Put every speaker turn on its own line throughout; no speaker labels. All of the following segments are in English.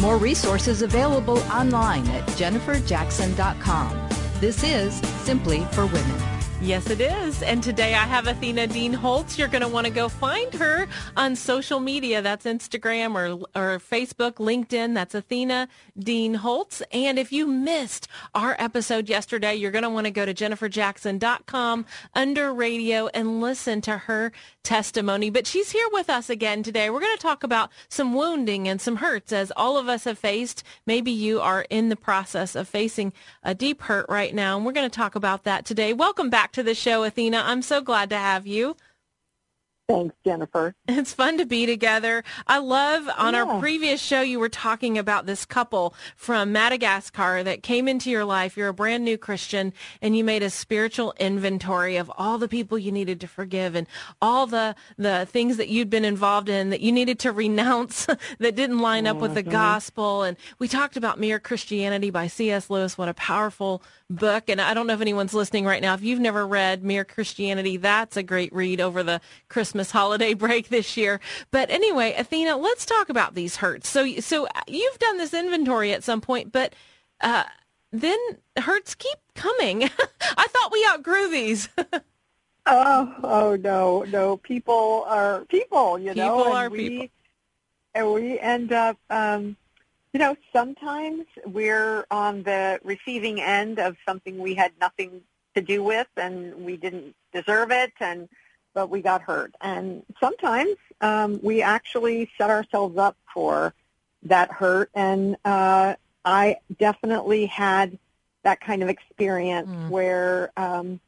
More resources available online at jenniferjackson.com. This is Simply for Women.
Yes, it is. And today I have Athena Dean Holtz. You're going to want to go find her on social media. That's Instagram or, or Facebook, LinkedIn. That's Athena Dean Holtz. And if you missed our episode yesterday, you're going to want to go to jenniferjackson.com under radio and listen to her testimony. But she's here with us again today. We're going to talk about some wounding and some hurts as all of us have faced. Maybe you are in the process of facing a deep hurt right now. And we're going to talk about that today. Welcome back to the show, Athena. I'm so glad to have you.
Thanks, Jennifer.
It's fun to be together. I love on yeah. our previous show, you were talking about this couple from Madagascar that came into your life. You're a brand new Christian and you made a spiritual inventory of all the people you needed to forgive and all the, the things that you'd been involved in that you needed to renounce that didn't line up mm-hmm. with the mm-hmm. gospel. And we talked about Mere Christianity by C.S. Lewis. What a powerful book. And I don't know if anyone's listening right now. If you've never read Mere Christianity, that's a great read over the Christmas holiday break this year. But anyway, Athena, let's talk about these hurts. So, so you've done this inventory at some point, but uh, then hurts keep coming. I thought we outgrew these.
oh, oh no, no. People are people, you
people
know.
People are we, people.
And we end up um, you know, sometimes we're on the receiving end of something we had nothing to do with and we didn't deserve it and but we got hurt. And sometimes um, we actually set ourselves up for that hurt and uh, I definitely had that kind of experience mm. where um,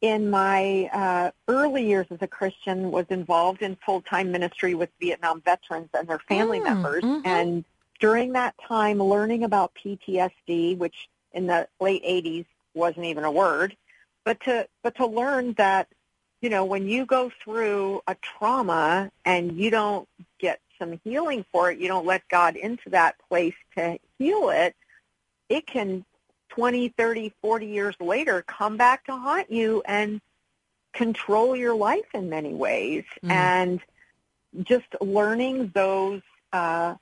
in my uh, early years as a Christian was involved in full-time ministry with Vietnam veterans and their family mm. members
mm-hmm.
and during that time learning about PTSD, which in the late 80s wasn't even a word, but to but to learn that you know when you go through a trauma and you don't get some healing for it, you don't let God into that place to heal it, it can 20, 30, 40 years later come back to haunt you and control your life in many ways. Mm. And just learning those uh,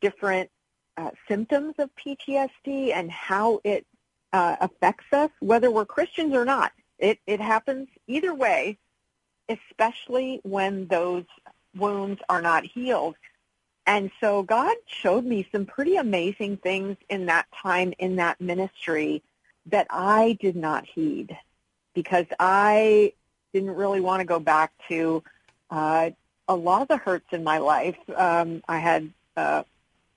different uh, symptoms of PTSD and how it uh, affects us, whether we're Christians or not. It, it happens either way, especially when those wounds are not healed. And so God showed me some pretty amazing things in that time in that ministry that I did not heed because I didn't really want to go back to uh, a lot of the hurts in my life. Um, I had uh,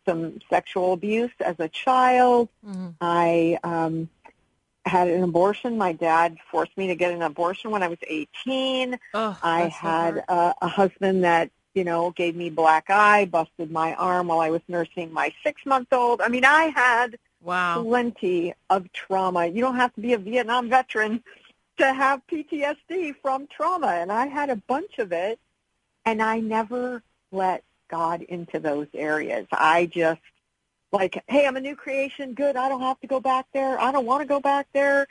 some sexual abuse as a child. Mm-hmm. I um, had an abortion. My dad forced me to get an abortion when I was 18.
Oh,
I had a, a husband that, you know, gave me black eye, busted my arm while I was nursing my six-month-old. I mean, I had
wow.
plenty of trauma. You don't have to be a Vietnam veteran to have PTSD from trauma, and I had a bunch of it, and I never let God into those areas. I just like, hey, I'm a new creation. Good. I don't have to go back there. I don't want to go back there.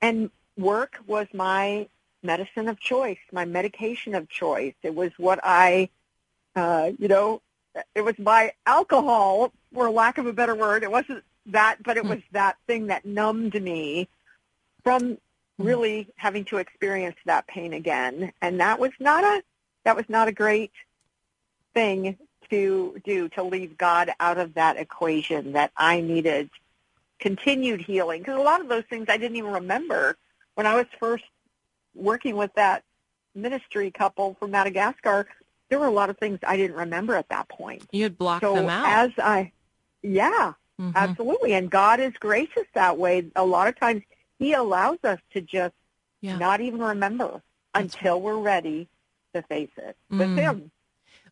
And work was my medicine of choice, my medication of choice. It was what I, uh, you know, it was my alcohol, for lack of a better word. It wasn't that, but it hmm. was that thing that numbed me from hmm. really having to experience that pain again. And that was not a, that was not a great thing to do to leave God out of that equation that I needed continued healing because a lot of those things I didn't even remember when I was first working with that ministry couple from Madagascar there were a lot of things I didn't remember at that point.
You had blocked
so
them out.
As I yeah, mm-hmm. absolutely. And God is gracious that way. A lot of times he allows us to just yeah. not even remember That's until right. we're ready to face it with mm. him.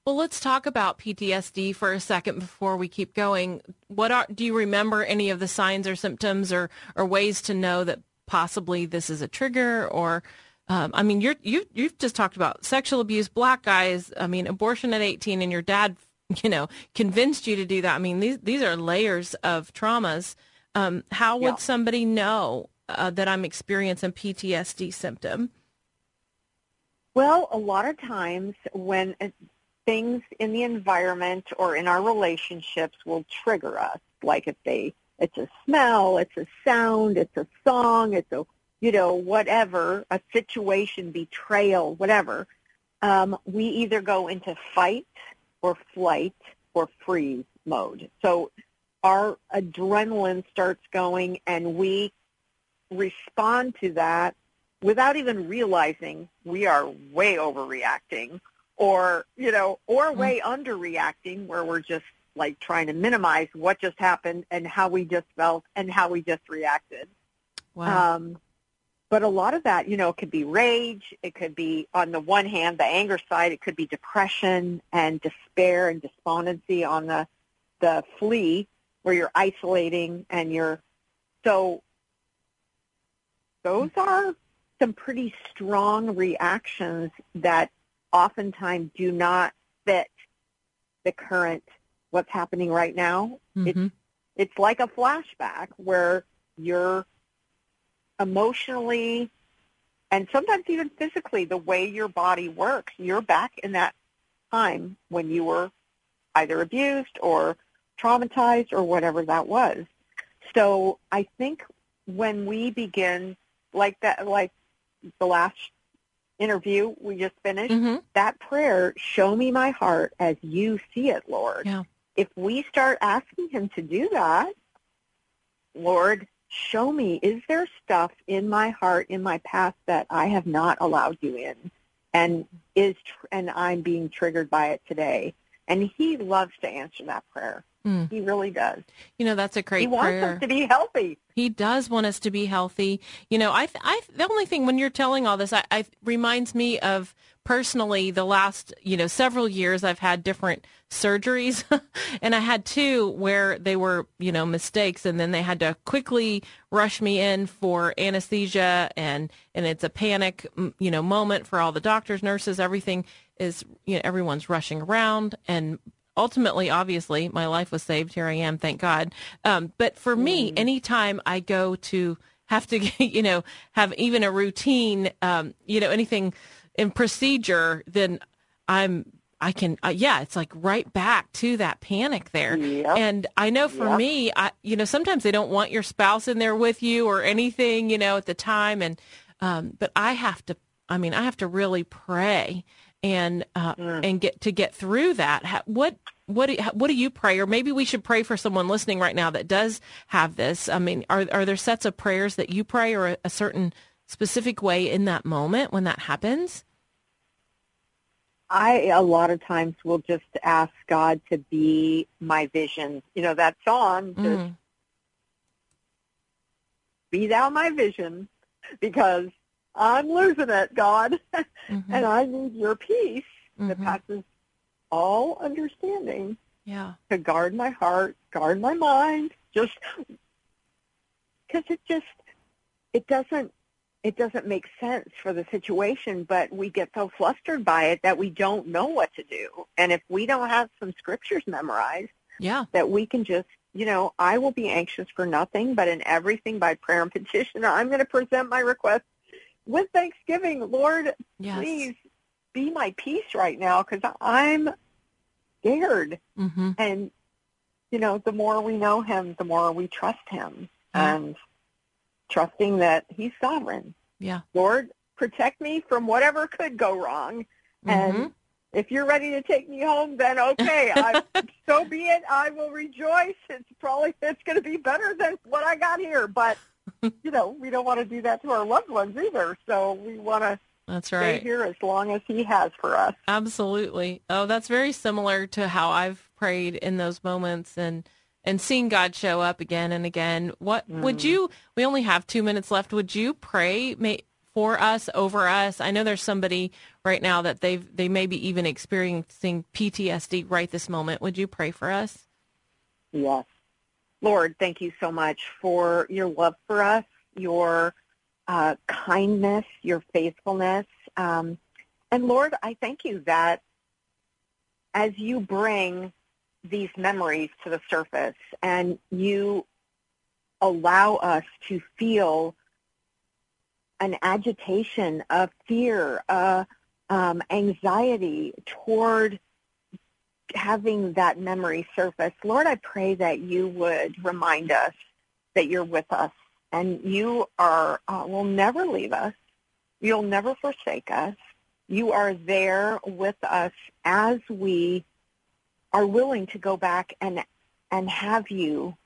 Well, let's talk about PTSD for a second before we keep going. What are do you remember any of the signs or symptoms or or ways to know that possibly this is a trigger or um, I mean, you're you you've just talked about sexual abuse, black guys. I mean, abortion at 18, and your dad, you know, convinced you to do that. I mean, these these are layers of traumas. Um, how would yeah. somebody know uh, that I'm experiencing PTSD symptom?
Well, a lot of times when things in the environment or in our relationships will trigger us, like if they, it's a smell, it's a sound, it's a song, it's a, you know, whatever, a situation, betrayal, whatever, um, we either go into fight or flight or freeze mode. So our adrenaline starts going and we respond to that without even realizing we are way overreacting or, you know, or mm-hmm. way underreacting where we're just like trying to minimize what just happened and how we just felt and how we just reacted.
Wow. Um,
but a lot of that, you know, it could be rage. It could be, on the one hand, the anger side. It could be depression and despair and despondency on the the flee, where you're isolating and you're so. Those are some pretty strong reactions that oftentimes do not fit the current what's happening right now. Mm-hmm. It's it's like a flashback where you're emotionally and sometimes even physically the way your body works. You're back in that time when you were either abused or traumatized or whatever that was. So I think when we begin like that like the last interview we just finished, mm-hmm. that prayer, show me my heart as you see it, Lord.
Yeah.
If we start asking him to do that, Lord, show me, is there stuff in my heart, in my past that I have not allowed you in? And is and I'm being triggered by it today. And he loves to answer that prayer. Mm. He really does.
You know, that's a great
He
wants
us to be healthy.
He does want us to be healthy. You know, I, I, the only thing when you're telling all this, I, I reminds me of personally the last, you know, several years I've had different surgeries and I had two where they were, you know, mistakes and then they had to quickly rush me in for anesthesia and, and it's a panic, you know, moment for all the doctors, nurses, everything is, you know, everyone's rushing around and ultimately, obviously, my life was saved. Here I am, thank God. Um, but for me, mm. anytime I go to have to, you know, have even a routine, um, you know, anything in procedure, then I'm I can, uh, yeah, it's like right back to that panic there.
Yep.
And I know for yep. me, I, you know, sometimes they don't want your spouse in there with you or anything, you know, at the time. And, um, but I have to, I mean, I have to really pray and uh, mm. and get to get through that. What what do, what do you pray, or maybe we should pray for someone listening right now that does have this? I mean, are are there sets of prayers that you pray, or a, a certain specific way in that moment when that happens?
I a lot of times will just ask God to be my vision. You know that song, just mm. be thou my vision, because I'm losing it, God, mm-hmm. and I need your peace mm-hmm. that passes all understanding.
Yeah.
To guard my heart, guard my mind, just because it just it doesn't it doesn't make sense for the situation, but we get so flustered by it that we don't know what to do. And if we don't have some scriptures memorized,
yeah,
that we can just you know, I will be anxious for nothing, but in everything by prayer and petition, I'm going to present my request with Thanksgiving, Lord, yes. please be my peace right now because I'm scared. Mm-hmm. And, you know, the more we know him, the more we trust him and trusting that he's sovereign.
Yeah.
Lord, protect me from whatever could go wrong. Mm-hmm. And if you're ready to take me home, then okay, I, so be it. I will rejoice. It's probably, it's going to be better than what I got here, but you know, we don't want to do that to our loved ones either. So we want to
that's right.
Stay here as long as he has for us.
Absolutely. Oh, that's very similar to how I've prayed in those moments and and seeing God show up again and again. What mm. would you? We only have two minutes left. Would you pray may, for us, over us. I know there's somebody right now that they've they may be even experiencing PTSD right this moment. Would you pray for us?
Yes. Lord, thank you so much for your love for us, your uh, kindness, your faithfulness. Um, and Lord, I thank you that as you bring these memories to the surface and you allow us to feel an agitation of fear, uh, um, anxiety toward having that memory surface. Lord, I pray that you would remind us that you're with us and you are uh, will never leave us. You'll never forsake us. You are there with us as we are willing to go back and and have you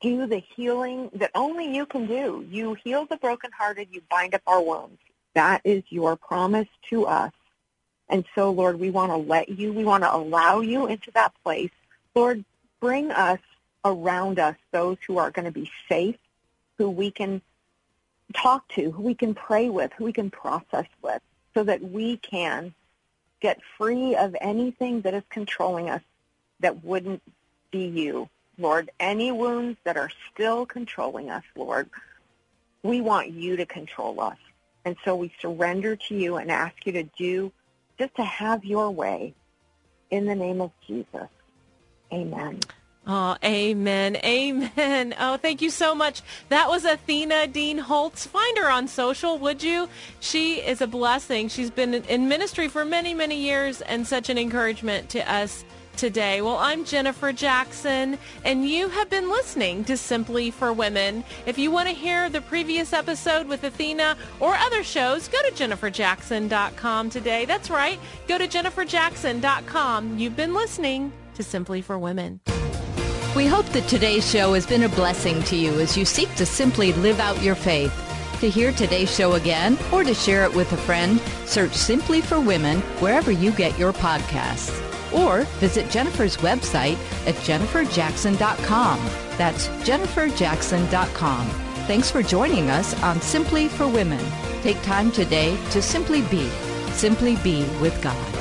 do the healing that only you can do. You heal the brokenhearted, you bind up our wounds. That is your promise to us. And so, Lord, we want to let you, we want to allow you into that place. Lord, bring us around us those who are going to be safe, who we can talk to, who we can pray with, who we can process with, so that we can get free of anything that is controlling us that wouldn't be you. Lord, any wounds that are still controlling us, Lord, we want you to control us. And so we surrender to you and ask you to do, just to have your way in the name of Jesus. Amen.
Oh, amen. Amen. Oh, thank you so much. That was Athena Dean Holtz. Find her on social, would you? She is a blessing. She's been in ministry for many, many years and such an encouragement to us today. Well, I'm Jennifer Jackson, and you have been listening to Simply for Women. If you want to hear the previous episode with Athena or other shows, go to jenniferjackson.com today. That's right. Go to jenniferjackson.com. You've been listening to Simply for Women.
We hope that today's show has been a blessing to you as you seek to simply live out your faith. To hear today's show again or to share it with a friend, search Simply for Women wherever you get your podcasts or visit Jennifer's website at jenniferjackson.com. That's jenniferjackson.com. Thanks for joining us on Simply for Women. Take time today to simply be, simply be with God.